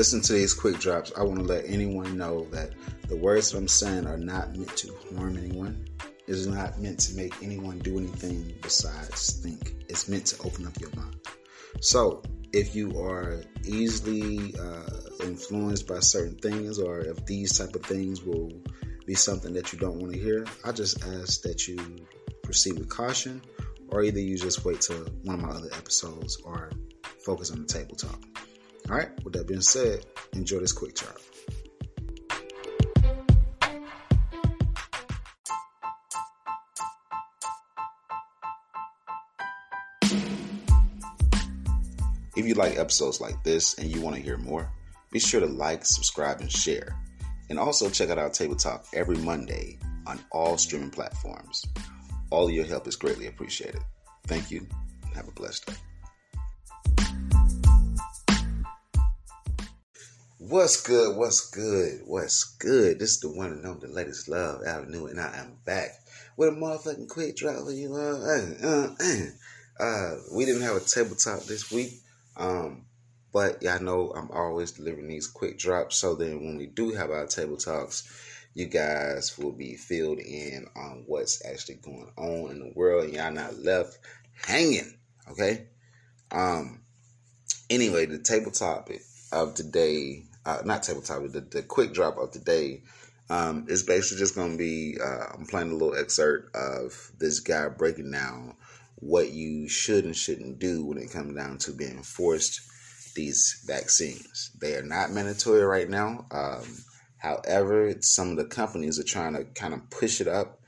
listen to these quick drops. I want to let anyone know that the words that I'm saying are not meant to harm anyone. It is not meant to make anyone do anything besides think. It's meant to open up your mind. So, if you are easily uh, influenced by certain things, or if these type of things will be something that you don't want to hear, I just ask that you proceed with caution, or either you just wait till one of my other episodes, or focus on the table talk. All right. With that being said, enjoy this quick chart. If you like episodes like this and you want to hear more, be sure to like, subscribe, and share. And also check out our Table Talk every Monday on all streaming platforms. All your help is greatly appreciated. Thank you. Have a blessed day. What's good? What's good? What's good? This is the one and only, the Ladies Love Avenue, and I am back with a motherfucking quick drop for you. Uh, uh, uh, uh, we didn't have a table talk this week. Um, but y'all know I'm always delivering these quick drops. So then when we do have our table talks, you guys will be filled in on what's actually going on in the world and y'all not left hanging. Okay. Um anyway, the table topic of today, uh not table topic, the, the quick drop of today um, is basically just going to be uh, I'm playing a little excerpt of this guy breaking down what you should and shouldn't do when it comes down to being forced these vaccines. They are not mandatory right now. Um, however, some of the companies are trying to kind of push it up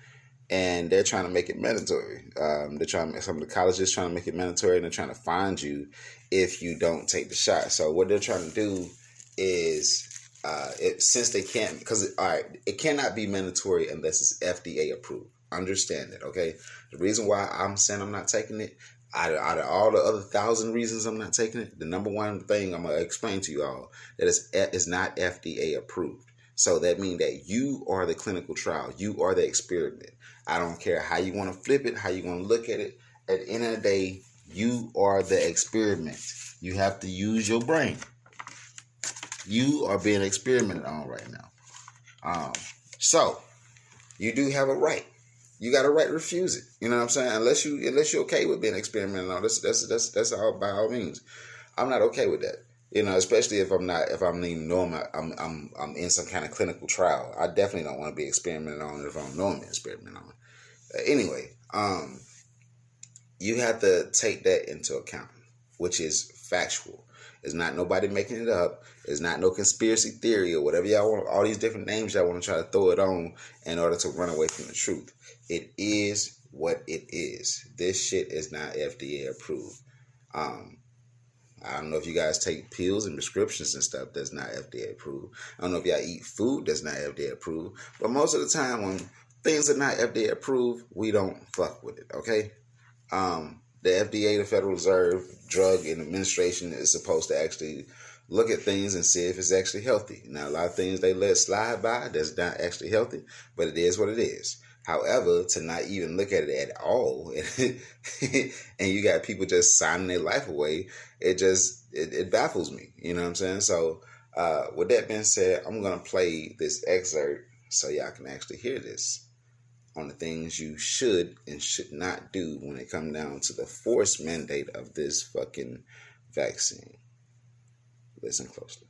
and they're trying to make it mandatory. Um, they're trying some of the colleges trying to make it mandatory and they're trying to find you if you don't take the shot. So what they're trying to do is uh, it, since they can't because all right, it cannot be mandatory unless it's FDA approved. Understand that, okay? The reason why I'm saying I'm not taking it, out of, out of all the other thousand reasons I'm not taking it, the number one thing I'm gonna explain to you all that is is not FDA approved. So that means that you are the clinical trial, you are the experiment. I don't care how you want to flip it, how you want to look at it. At the end of the day, you are the experiment. You have to use your brain. You are being experimented on right now. Um, so you do have a right. You got a right to refuse it. You know what I'm saying? Unless you unless you're okay with being experimented on, that's that's that's that's all by all means. I'm not okay with that. You know, especially if I'm not if I'm even knowing I'm I'm I'm in some kind of clinical trial. I definitely don't want to be experimented on if I'm knowing experimented on. Uh, anyway, um, you have to take that into account, which is factual. It's not nobody making it up. It's not no conspiracy theory or whatever y'all want. All these different names y'all want to try to throw it on in order to run away from the truth. It is what it is. This shit is not FDA approved. Um, I don't know if you guys take pills and prescriptions and stuff that's not FDA approved. I don't know if y'all eat food that's not FDA approved. But most of the time, when things are not FDA approved, we don't fuck with it. Okay. Um, the FDA, the Federal Reserve Drug and Administration, is supposed to actually look at things and see if it's actually healthy. Now, a lot of things they let slide by that's not actually healthy, but it is what it is. However, to not even look at it at all, and you got people just signing their life away, it just it, it baffles me. You know what I'm saying? So, uh, with that being said, I'm gonna play this excerpt so y'all can actually hear this on the things you should and should not do when it comes down to the forced mandate of this fucking vaccine. Listen closely.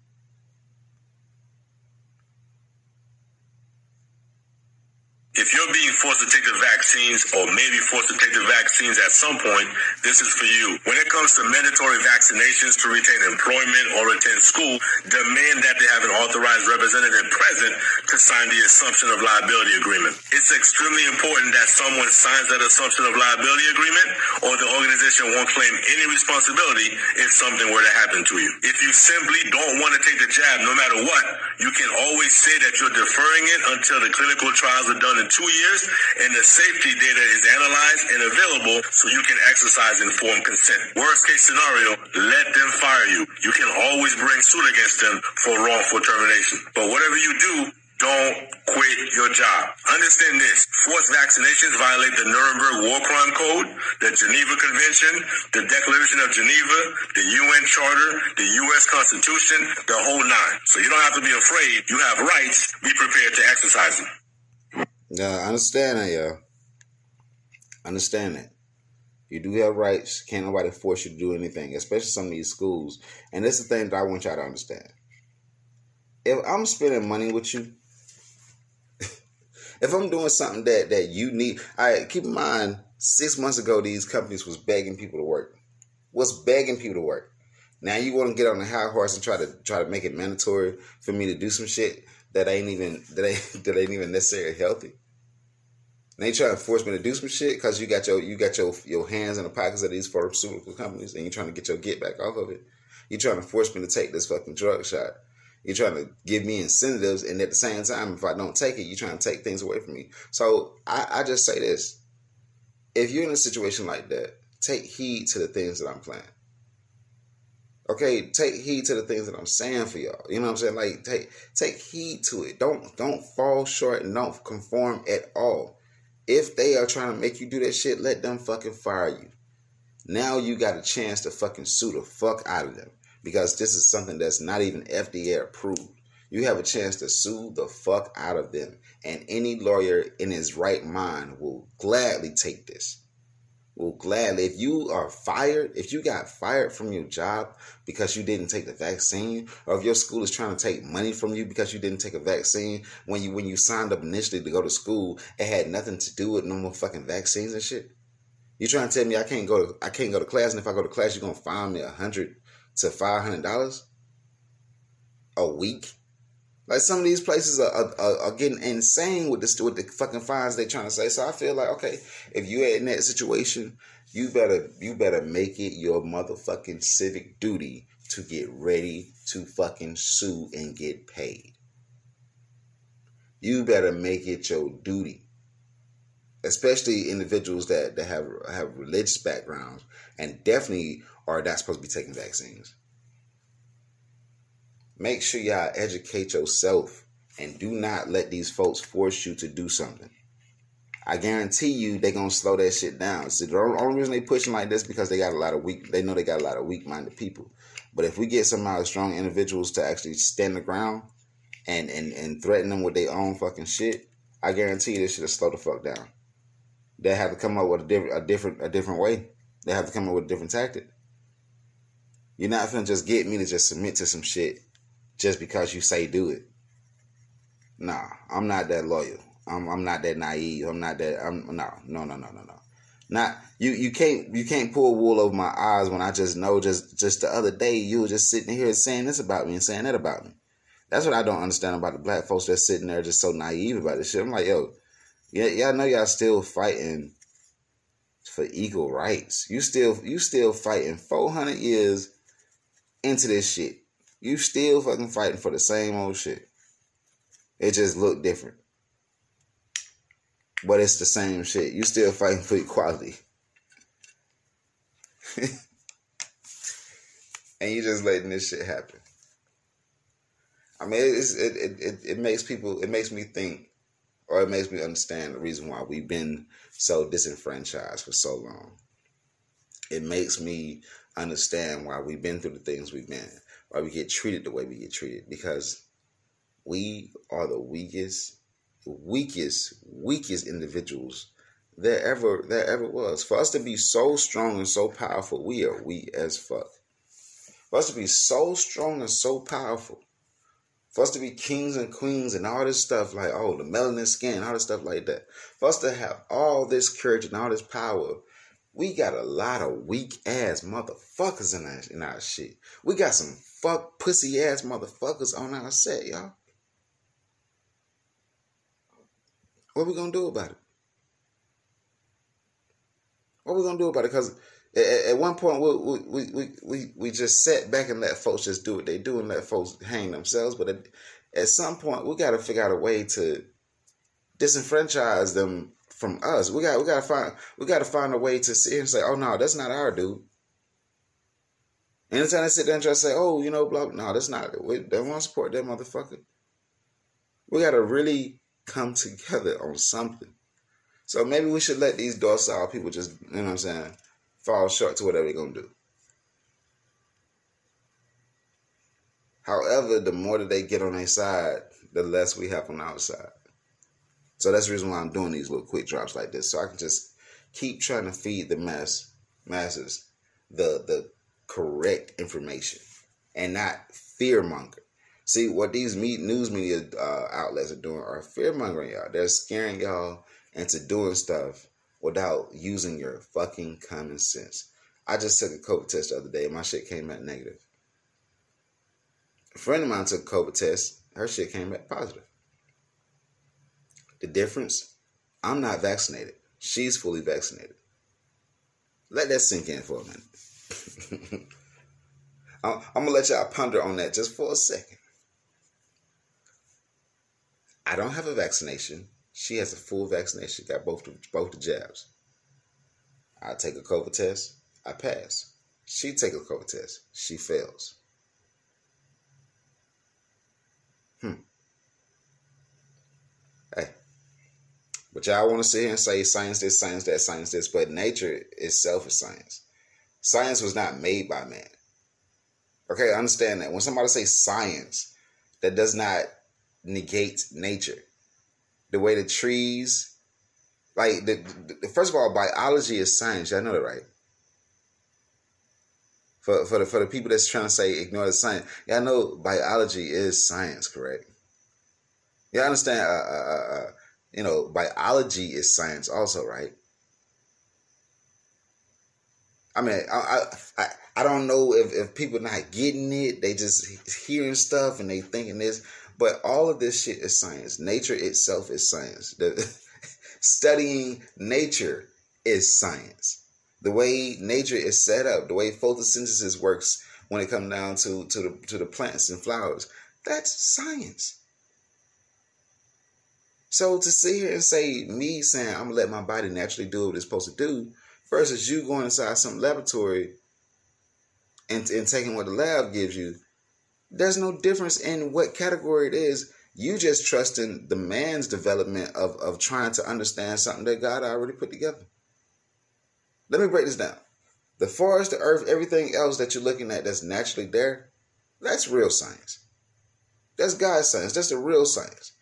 If you're being forced to take the vaccines or maybe forced to take the vaccines at some point, this is for you. When it comes to mandatory vaccinations to retain employment or attend school, demand that they have an authorized representative present to sign the assumption of liability agreement. It's extremely important that someone signs that assumption of liability agreement or the organization won't claim any responsibility if something were to happen to you. If you simply don't want to take the jab no matter what, you can always say that you're deferring it until the clinical trials are done in two years and the safety data is analyzed and available so you can exercise informed consent. Worst case scenario, let them fire you. You can always bring suit against them for wrongful termination. But whatever you do, don't quit your job. Understand this. Forced vaccinations violate the Nuremberg War Crime Code, the Geneva Convention, the Declaration of Geneva, the UN Charter, the U.S. Constitution, the whole nine. So you don't have to be afraid. You have rights. Be prepared to exercise them. Yeah, I understand that, y'all. Understand that. You do have rights. Can't nobody force you to do anything, especially some of these schools. And this is the thing that I want y'all to understand. If I'm spending money with you, if I'm doing something that that you need, I keep in mind six months ago these companies was begging people to work. Was begging people to work. Now you want to get on the high horse and try to try to make it mandatory for me to do some shit that ain't even that ain't that ain't even necessarily healthy. And they try to force me to do some shit because you got your you got your your hands in the pockets of these pharmaceutical companies and you're trying to get your get back off of it. You're trying to force me to take this fucking drug shot. You're trying to give me incentives, and at the same time, if I don't take it, you're trying to take things away from me. So I, I just say this: if you're in a situation like that, take heed to the things that I'm playing. Okay, take heed to the things that I'm saying for y'all. You know what I'm saying? Like take take heed to it. Don't don't fall short and don't conform at all. If they are trying to make you do that shit, let them fucking fire you. Now you got a chance to fucking sue the fuck out of them because this is something that's not even FDA approved. You have a chance to sue the fuck out of them. And any lawyer in his right mind will gladly take this. Will gladly, if you are fired, if you got fired from your job because you didn't take the vaccine, or if your school is trying to take money from you because you didn't take a vaccine when you when you signed up initially to go to school, it had nothing to do with no more fucking vaccines and shit. You trying to tell me I can't go to I can't go to class, and if I go to class, you're gonna fine me a hundred to five hundred dollars a week. Like some of these places are, are, are, getting insane with this with the fucking fines they're trying to say. So I feel like okay, if you're in that situation, you better you better make it your motherfucking civic duty to get ready to fucking sue and get paid. You better make it your duty. Especially individuals that, that have have religious backgrounds and definitely are not supposed to be taking vaccines. Make sure y'all educate yourself and do not let these folks force you to do something. I guarantee you they're gonna slow that shit down. See, the only reason they pushing like this because they got a lot of weak. They know they got a lot of weak-minded people. But if we get some of strong individuals to actually stand the ground and and and threaten them with their own fucking shit, I guarantee you this shit will slow the fuck down. They have to come up with a different a different a different way. They have to come up with a different tactic. You're not gonna just get me to just submit to some shit just because you say do it. Nah, I'm not that loyal. I'm I'm not that naive. I'm not that I'm no no no no no no. Not you you can't you can't pull wool over my eyes when I just know just just the other day you were just sitting here saying this about me and saying that about me. That's what I don't understand about the black folks that's sitting there just so naive about this shit. I'm like, yo, yeah, y'all know y'all still fighting for equal rights. You still you still fighting 400 years into this shit. You still fucking fighting for the same old shit. It just look different. But it's the same shit. You still fighting for equality. and you just letting this shit happen. I mean, it, it, it, it makes people, it makes me think, or it makes me understand the reason why we've been so disenfranchised for so long. It makes me understand why we've been through the things we've been, why we get treated the way we get treated, because we are the weakest, weakest, weakest individuals there ever there ever was. For us to be so strong and so powerful, we are weak as fuck. For us to be so strong and so powerful, for us to be kings and queens and all this stuff like oh the melanin skin, all this stuff like that. For us to have all this courage and all this power, we got a lot of weak ass motherfuckers in our, in our shit. We got some fuck pussy ass motherfuckers on our set, y'all. What we gonna do about it? What we gonna do about it? Because at, one point we, we we we we just sat back and let folks just do what they do and let folks hang themselves. But at, at some point we got to figure out a way to disenfranchise them from us. We got we got to find we got to find a way to sit and say, oh no, that's not our dude. Anytime I sit there and try to say, oh, you know, blah, no, that's not. We don't want to support that motherfucker. We got to really come together on something. So maybe we should let these docile people just, you know what I'm saying, fall short to whatever they're going to do. However, the more that they get on their side, the less we have on our side. So that's the reason why I'm doing these little quick drops like this. So I can just keep trying to feed the mass masses the the correct information and not fear monger. See what these news media uh, outlets are doing are fear mongering y'all. They're scaring y'all into doing stuff without using your fucking common sense. I just took a COVID test the other day my shit came back negative. A friend of mine took a COVID test. Her shit came back positive. The difference? I'm not vaccinated. She's fully vaccinated. Let that sink in for a minute. I'm, gonna let y'all ponder on that just for a second. I don't have a vaccination. She has a full vaccination. She Got both the, both the jabs. I take a COVID test. I pass. She take a COVID test. She fails. Hmm. Hey. But y'all want to sit here and say science this, science that, science this, but nature itself is science. Science was not made by man. Okay, understand that. When somebody say science, that does not negate nature. The way the trees, like the, the first of all, biology is science. Y'all know that, right? For for the for the people that's trying to say ignore the science, y'all know biology is science, correct? Y'all understand? Uh, uh, uh, uh you know, biology is science, also, right? I mean, I, I I don't know if, if people not getting it, they just hearing stuff and they thinking this, but all of this shit is science. Nature itself is science. The, studying nature is science. The way nature is set up, the way photosynthesis works when it comes down to, to the to the plants and flowers, that's science. So to sit here and say me saying I'm gonna let my body naturally do what it's supposed to do, versus you going inside some laboratory and, and taking what the lab gives you, there's no difference in what category it is. You just trusting the man's development of, of trying to understand something that God already put together. Let me break this down. The forest, the earth, everything else that you're looking at that's naturally there, that's real science. That's God's science. That's the real science.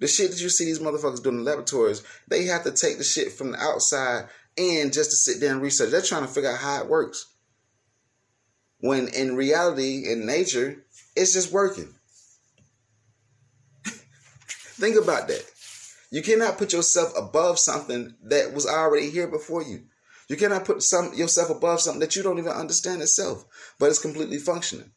The shit that you see these motherfuckers doing in the laboratories, they have to take the shit from the outside in just to sit there and research. They're trying to figure out how it works. When in reality, in nature, it's just working. Think about that. You cannot put yourself above something that was already here before you. You cannot put some yourself above something that you don't even understand itself, but it's completely functioning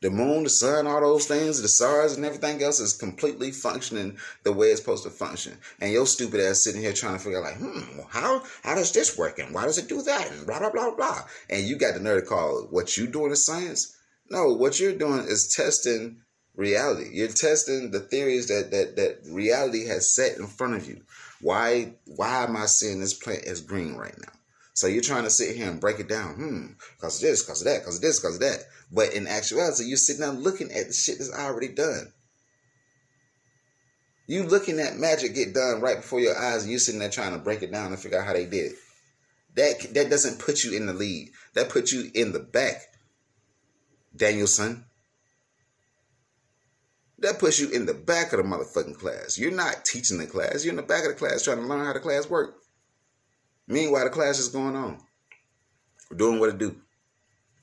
the moon, the sun, all those things, the stars and everything else is completely functioning the way it's supposed to function. And your stupid ass sitting here trying to figure out like, hmm, how how does this work and why does it do that and blah blah blah blah. And you got the nerve to call what you doing is science. No, what you're doing is testing reality. You're testing the theories that that that reality has set in front of you. Why why am I seeing this plant as green right now? So you're trying to sit here and break it down. Hmm, cause of this, cause of that, cause of this, cause of that. But in actuality, you're sitting down looking at the shit that's already done. You looking at magic get done right before your eyes, and you sitting there trying to break it down and figure out how they did. That that doesn't put you in the lead. That puts you in the back, Danielson. That puts you in the back of the motherfucking class. You're not teaching the class. You're in the back of the class trying to learn how the class work. Meanwhile, the class is going on, doing what it do.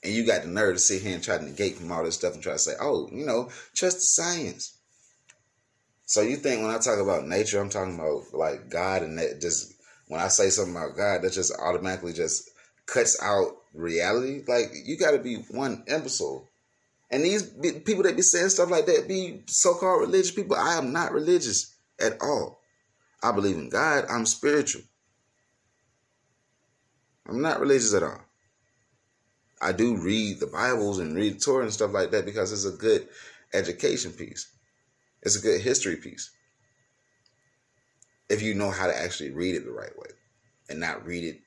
And you got the nerve to sit here and try to negate from all this stuff and try to say, oh, you know, trust the science. So you think when I talk about nature, I'm talking about like God and that just when I say something about God, that just automatically just cuts out reality. Like you got to be one imbecile. And these people that be saying stuff like that be so-called religious people. I am not religious at all. I believe in God. I'm spiritual. I'm not religious at all. I do read the Bibles and read Torah and stuff like that because it's a good education piece. It's a good history piece. If you know how to actually read it the right way and not read it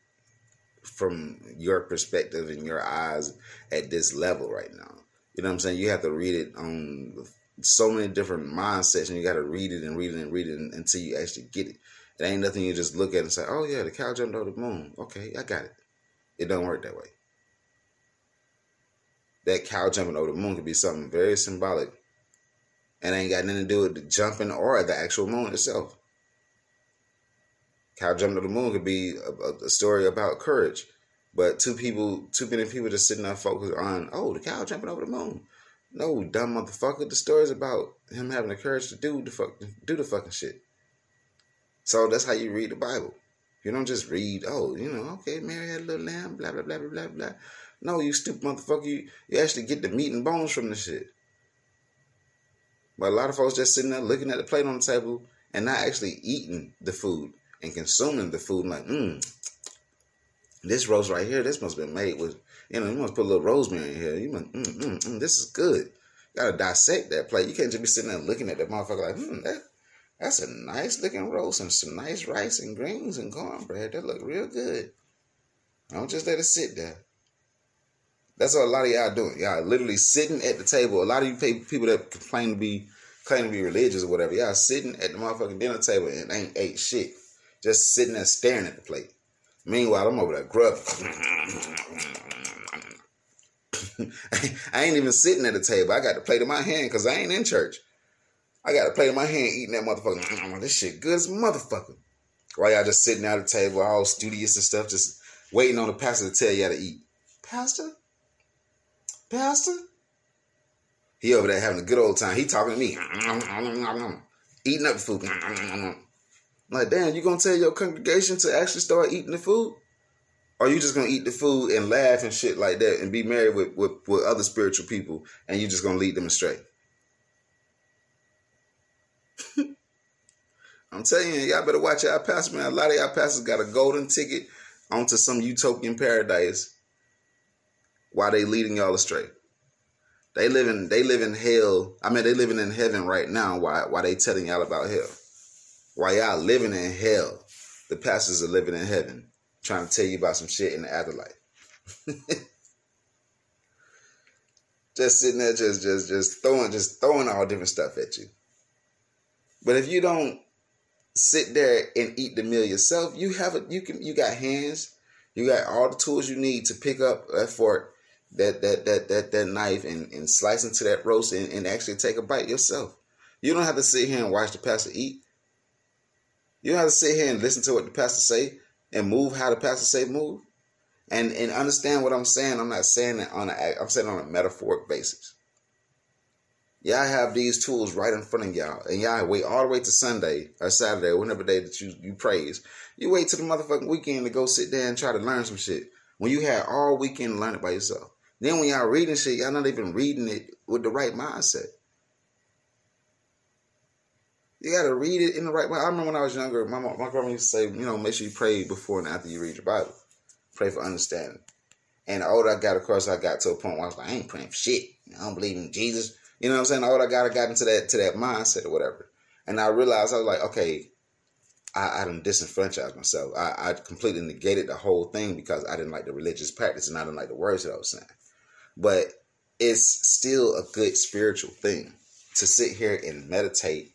from your perspective and your eyes at this level right now. You know what I'm saying? You have to read it on so many different mindsets, and you got to read it and read it and read it until you actually get it. It ain't nothing you just look at and say, "Oh yeah, the cow jumped over the moon." Okay, I got it. It don't work that way. That cow jumping over the moon could be something very symbolic, and ain't got nothing to do with the jumping or the actual moon itself. Cow jumping over the moon could be a, a story about courage, but two people, too many people just sitting there focused on, "Oh, the cow jumping over the moon." No, dumb motherfucker. The story's about him having the courage to do the fuck, do the fucking shit. So that's how you read the Bible. You don't just read, oh, you know, okay, Mary had a little lamb, blah, blah, blah, blah, blah, blah. No, you stupid motherfucker. You, you actually get the meat and bones from the shit. But a lot of folks just sitting there looking at the plate on the table and not actually eating the food and consuming the food. Like, mm, this roast right here, this must have been made with you know, you must put a little rosemary in here. You must, mm, mm, mm, this is good. You gotta dissect that plate. You can't just be sitting there looking at that motherfucker like, hmm, that, that's a nice looking roast and some nice rice and greens and cornbread. That look real good. Don't just let it sit there. That's what a lot of y'all doing. Y'all literally sitting at the table. A lot of you people that complain to be claim to be religious or whatever, y'all sitting at the motherfucking dinner table and ain't ate shit. Just sitting there staring at the plate. Meanwhile, I'm over there grubbing. I ain't even sitting at the table. I got the plate in my hand because I ain't in church. I got a plate in my hand eating that motherfucker. Mm, mm, this shit good as motherfucker. While y'all just sitting at the table, all studious and stuff, just waiting on the pastor to tell y'all to eat. Pastor? Pastor? He over there having a good old time. He talking to me. Eating up food. like, damn, you gonna tell your congregation to actually start eating the food? Or you just gonna eat the food and laugh and shit like that and be married with, with, with other spiritual people and you just gonna lead them astray? I'm telling you, y'all better watch y'all pastor, man. A lot of y'all pastors got a golden ticket onto some utopian paradise while they leading y'all astray. They live in they live in hell. I mean, they living in heaven right now. Why why they telling y'all about hell? Why y'all living in hell, the pastors are living in heaven trying to tell you about some shit in the afterlife. just sitting there, just just just throwing just throwing all different stuff at you. But if you don't sit there and eat the meal yourself, you have a you can you got hands, you got all the tools you need to pick up that fork, that that that that that knife and, and slice into that roast and, and actually take a bite yourself. You don't have to sit here and watch the pastor eat. You don't have to sit here and listen to what the pastor say and move how the pastor say move, and and understand what I'm saying. I'm not saying that on a I'm saying on a metaphoric basis. Y'all have these tools right in front of y'all, and y'all wait all the way to Sunday or Saturday, whatever day that you you praise. You wait till the motherfucking weekend to go sit there and try to learn some shit. When you had all weekend to learn it by yourself. Then when y'all reading shit, y'all not even reading it with the right mindset. You got to read it in the right way. I remember when I was younger, my my grandma used to say, you know, make sure you pray before and after you read your Bible. Pray for understanding. And the older I got, of course, I got to a point where I was like, I ain't praying for shit. I don't believe in Jesus. You know what I'm saying? I got, I got into that to that mindset or whatever. And I realized I was like, okay, I, I didn't disenfranchise myself. I, I completely negated the whole thing because I didn't like the religious practice and I didn't like the words that I was saying. But it's still a good spiritual thing to sit here and meditate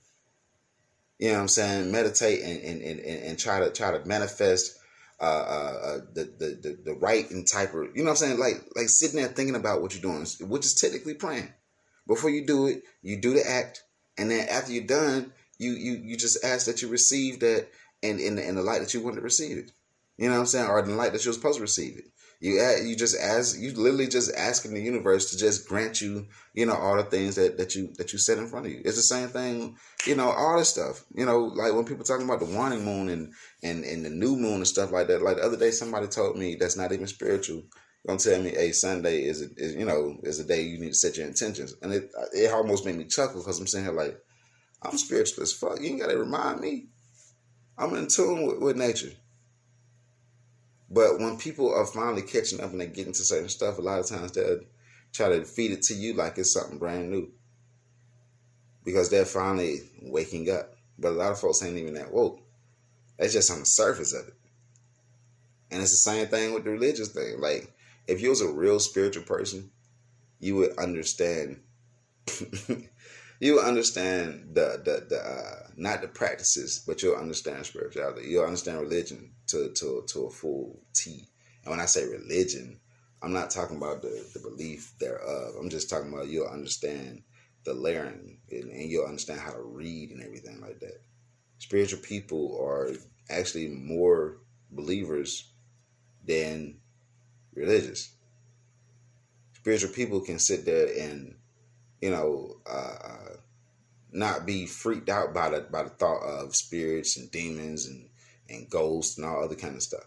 you know what I'm saying? Meditate and and, and, and try to try to manifest uh, uh, uh, the, the, the the right and type of you know what I'm saying? Like like sitting there thinking about what you're doing, which is technically praying. Before you do it, you do the act, and then after you're done, you you you just ask that you receive that and in in the light that you want to receive it. You know what I'm saying? Or in the light that you're supposed to receive it. You you just ask you literally just asking the universe to just grant you you know all the things that that you that you set in front of you. It's the same thing you know all this stuff you know like when people talking about the waning moon and and and the new moon and stuff like that. Like the other day somebody told me that's not even spiritual. Gonna tell me, hey, Sunday is, a, is you know is a day you need to set your intentions, and it it almost made me chuckle because I'm sitting here like I'm spiritual as fuck. You ain't gotta remind me. I'm in tune with, with nature. But when people are finally catching up and they get into certain stuff, a lot of times they'll try to feed it to you like it's something brand new. Because they're finally waking up. But a lot of folks ain't even that woke. That's just on the surface of it. And it's the same thing with the religious thing. Like, if you was a real spiritual person, you would understand you would understand the the the uh, not the practices, but you'll understand spirituality. You'll understand religion to to to a full T. And when I say religion, I'm not talking about the the belief thereof. I'm just talking about you'll understand the layering and, and you'll understand how to read and everything like that. Spiritual people are actually more believers than religious. Spiritual people can sit there and, you know, uh, not be freaked out by the by the thought of spirits and demons and and ghosts and all other kind of stuff.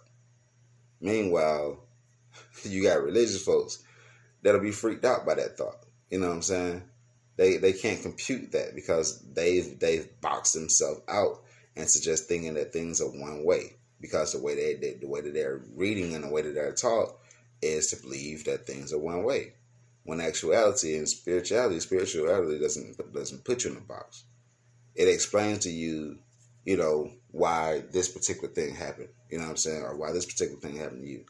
Meanwhile, you got religious folks that'll be freaked out by that thought. You know what I'm saying? They they can't compute that because they've they've boxed themselves out into just thinking that things are one way because the way they, they the way that they're reading and the way that they're taught is to believe that things are one way. When actuality and spirituality, spirituality doesn't doesn't put you in a box. It explains to you, you know, why this particular thing happened. You know what I'm saying, or why this particular thing happened to you.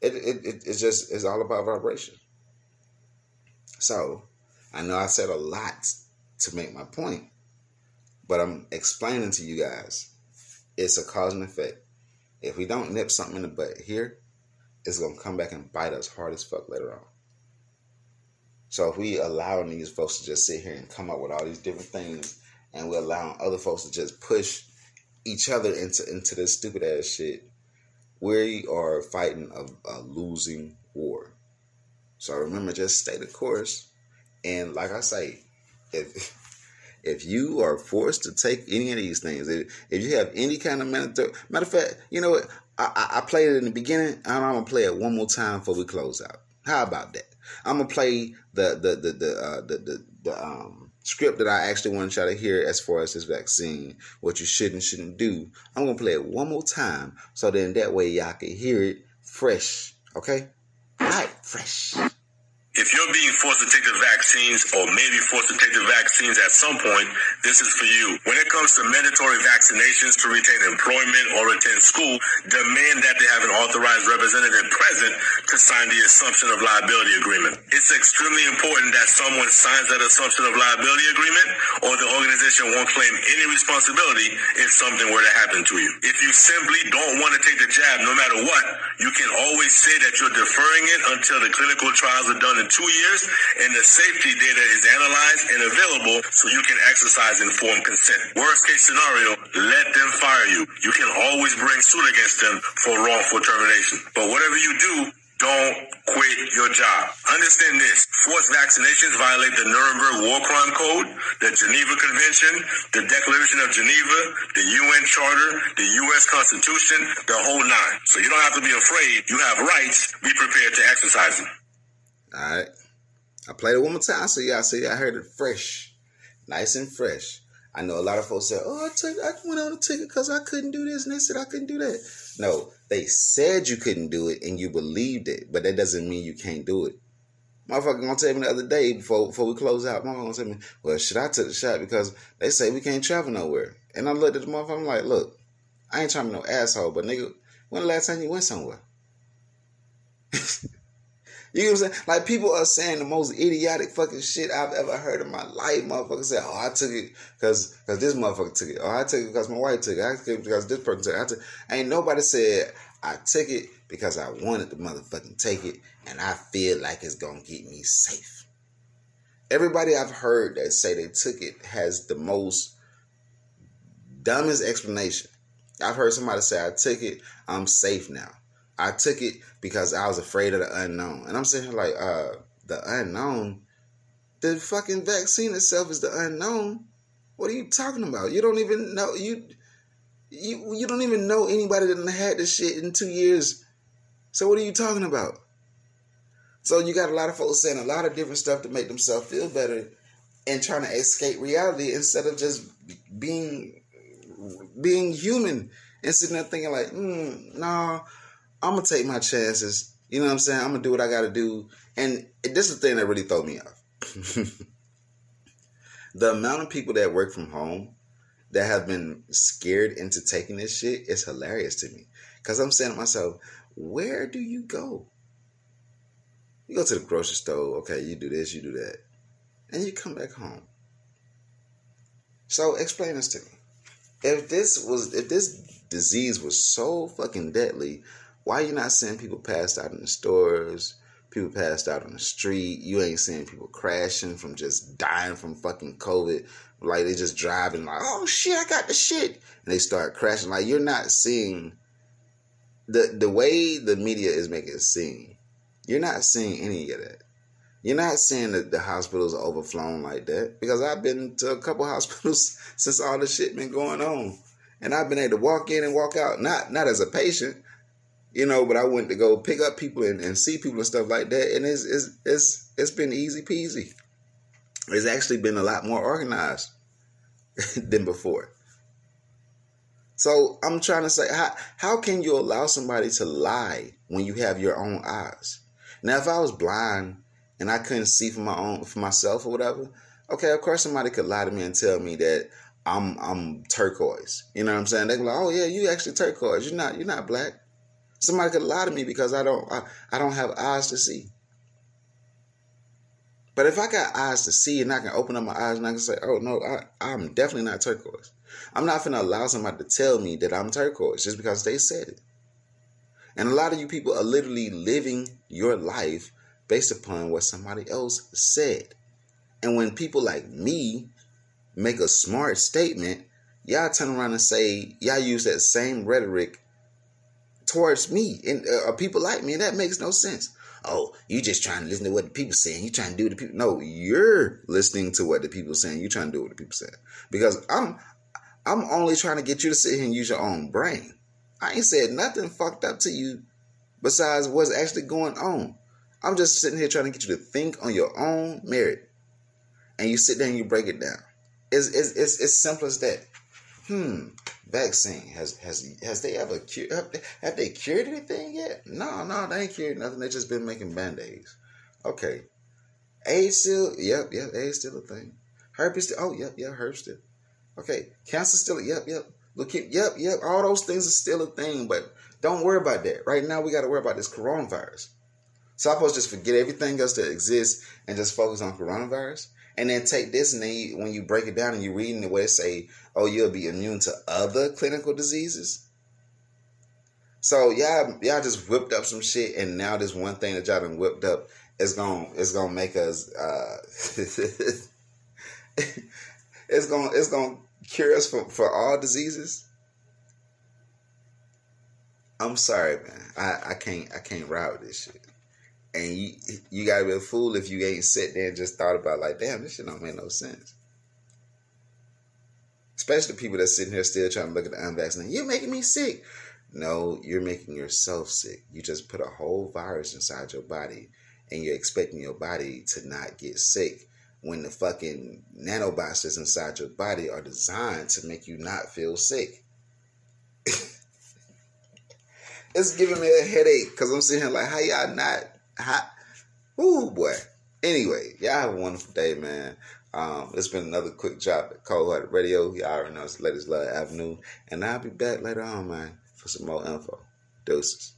It it, it it's just it's all about vibration. So I know I said a lot to make my point, but I'm explaining to you guys it's a cause and effect. If we don't nip something in the butt here, it's gonna come back and bite us hard as fuck later on. So if we allow these folks to just sit here and come up with all these different things, and we're allowing other folks to just push each other into into this stupid ass shit, we are fighting a, a losing war. So remember, just stay the course and like I say, if if you are forced to take any of these things, if, if you have any kind of matter, matter of fact, you know what? I, I, played it in the beginning, and I'm gonna play it one more time before we close out. How about that? I'm gonna play the the the the uh, the, the, the um, script that I actually want try to hear as far as this vaccine, what you should and shouldn't do. I'm gonna play it one more time, so then that way y'all can hear it fresh. Okay, all right, fresh. If you're being forced to take the vaccines or maybe forced to take the vaccines at some point, this is for you. When it comes to mandatory vaccinations to retain employment or attend school, demand that they have an authorized representative present to sign the assumption of liability agreement. It's extremely important that someone signs that assumption of liability agreement or the organization won't claim any responsibility if something were to happen to you. If you simply don't want to take the jab no matter what, you can always say that you're deferring it until the clinical trials are done two years and the safety data is analyzed and available so you can exercise informed consent. Worst case scenario, let them fire you. You can always bring suit against them for wrongful termination. But whatever you do, don't quit your job. Understand this. Forced vaccinations violate the Nuremberg War Crime Code, the Geneva Convention, the Declaration of Geneva, the UN Charter, the U.S. Constitution, the whole nine. So you don't have to be afraid. You have rights. Be prepared to exercise them. All right. I played it one more time so y'all see I heard it fresh. Nice and fresh. I know a lot of folks said, Oh, I took I went on a ticket because I couldn't do this and they said I couldn't do that. No, they said you couldn't do it and you believed it, but that doesn't mean you can't do it. Motherfucker gonna tell me the other day before before we close out, motherfucker gonna tell me, Well, should I take the shot because they say we can't travel nowhere. And I looked at the motherfucker, I'm like, look, I ain't trying to be no asshole, but nigga, when the last time you went somewhere? You know what I'm saying? Like people are saying the most idiotic fucking shit I've ever heard in my life. Motherfucker said, "Oh, I took it because because this motherfucker took it. Oh, I took it because my wife took it. I took it because this person took it. I took Ain't nobody said I took it because I wanted to motherfucking take it, and I feel like it's gonna keep me safe. Everybody I've heard that say they took it has the most dumbest explanation. I've heard somebody say I took it, I'm safe now. I took it because I was afraid of the unknown. And I'm sitting here like, uh, the unknown? The fucking vaccine itself is the unknown. What are you talking about? You don't even know you you you don't even know anybody that had this shit in two years. So what are you talking about? So you got a lot of folks saying a lot of different stuff to make themselves feel better and trying to escape reality instead of just being being human and sitting there thinking like, mm, no, I'm gonna take my chances. You know what I'm saying? I'm gonna do what I gotta do. And this is the thing that really throw me off. the amount of people that work from home that have been scared into taking this shit is hilarious to me. Cause I'm saying to myself, where do you go? You go to the grocery store, okay, you do this, you do that. And you come back home. So explain this to me. If this was if this disease was so fucking deadly, why you not seeing people passed out in the stores? People passed out on the street. You ain't seeing people crashing from just dying from fucking COVID. Like they just driving like, oh shit, I got the shit, and they start crashing. Like you're not seeing the the way the media is making it seem. You're not seeing any of that. You're not seeing that the hospitals are overflowing like that because I've been to a couple hospitals since all this shit been going on, and I've been able to walk in and walk out. Not not as a patient, you know, but I went to go pick up people and, and see people and stuff like that, and it's it's it's it's been easy peasy. It's actually been a lot more organized than before. So I'm trying to say, how how can you allow somebody to lie when you have your own eyes? Now, if I was blind and I couldn't see for my own for myself or whatever, okay, of course somebody could lie to me and tell me that I'm I'm turquoise. You know what I'm saying? They be like, oh yeah, you actually turquoise. You're not you're not black. Somebody could lie to me because I don't I, I don't have eyes to see. But if I got eyes to see and I can open up my eyes and I can say, oh no, I, I'm definitely not turquoise. I'm not gonna allow somebody to tell me that I'm turquoise just because they said it. And a lot of you people are literally living your life based upon what somebody else said. And when people like me make a smart statement, y'all turn around and say, y'all use that same rhetoric towards me and uh, people like me, and that makes no sense. Oh, you just trying to listen to what the people saying. You trying to do what the people. No, you're listening to what the people saying. You trying to do what the people saying. Because I'm, I'm only trying to get you to sit here and use your own brain. I ain't said nothing fucked up to you, besides what's actually going on. I'm just sitting here trying to get you to think on your own merit, and you sit there and you break it down. It's it's it's, it's simple as that. Hmm vaccine. Has has has they ever cured have they, have they cured anything yet? No no they ain't cured nothing. They just been making band-aids. Okay. AIDS still yep yep AIDS still a thing. Herpes still oh yep yep herpes still. Okay cancer still yep yep. Look yep yep all those things are still a thing but don't worry about that. Right now we got to worry about this coronavirus. So I'm supposed to just forget everything else that exists and just focus on coronavirus and then take this and then you, when you break it down and you read in the way it say, oh, you'll be immune to other clinical diseases. So y'all, y'all just whipped up some shit, and now this one thing that y'all done whipped up is gonna is gonna make us uh, it's gonna it's gonna cure us for, for all diseases. I'm sorry, man. I, I can't I can't ride with this shit. And you you gotta be a fool if you ain't sit there and just thought about like, damn, this shit don't make no sense. Especially people that sitting here still trying to look at the unvaccinated. You're making me sick. No, you're making yourself sick. You just put a whole virus inside your body and you're expecting your body to not get sick when the fucking nanobots that's inside your body are designed to make you not feel sick. it's giving me a headache because I'm sitting here like, how y'all not hot. Ooh, boy. Anyway, y'all have a wonderful day, man. Um, it's been another quick drop at Cold Hearted Radio. Y'all already know it's Ladies Love Avenue. And I'll be back later on, man, for some more info. Doses.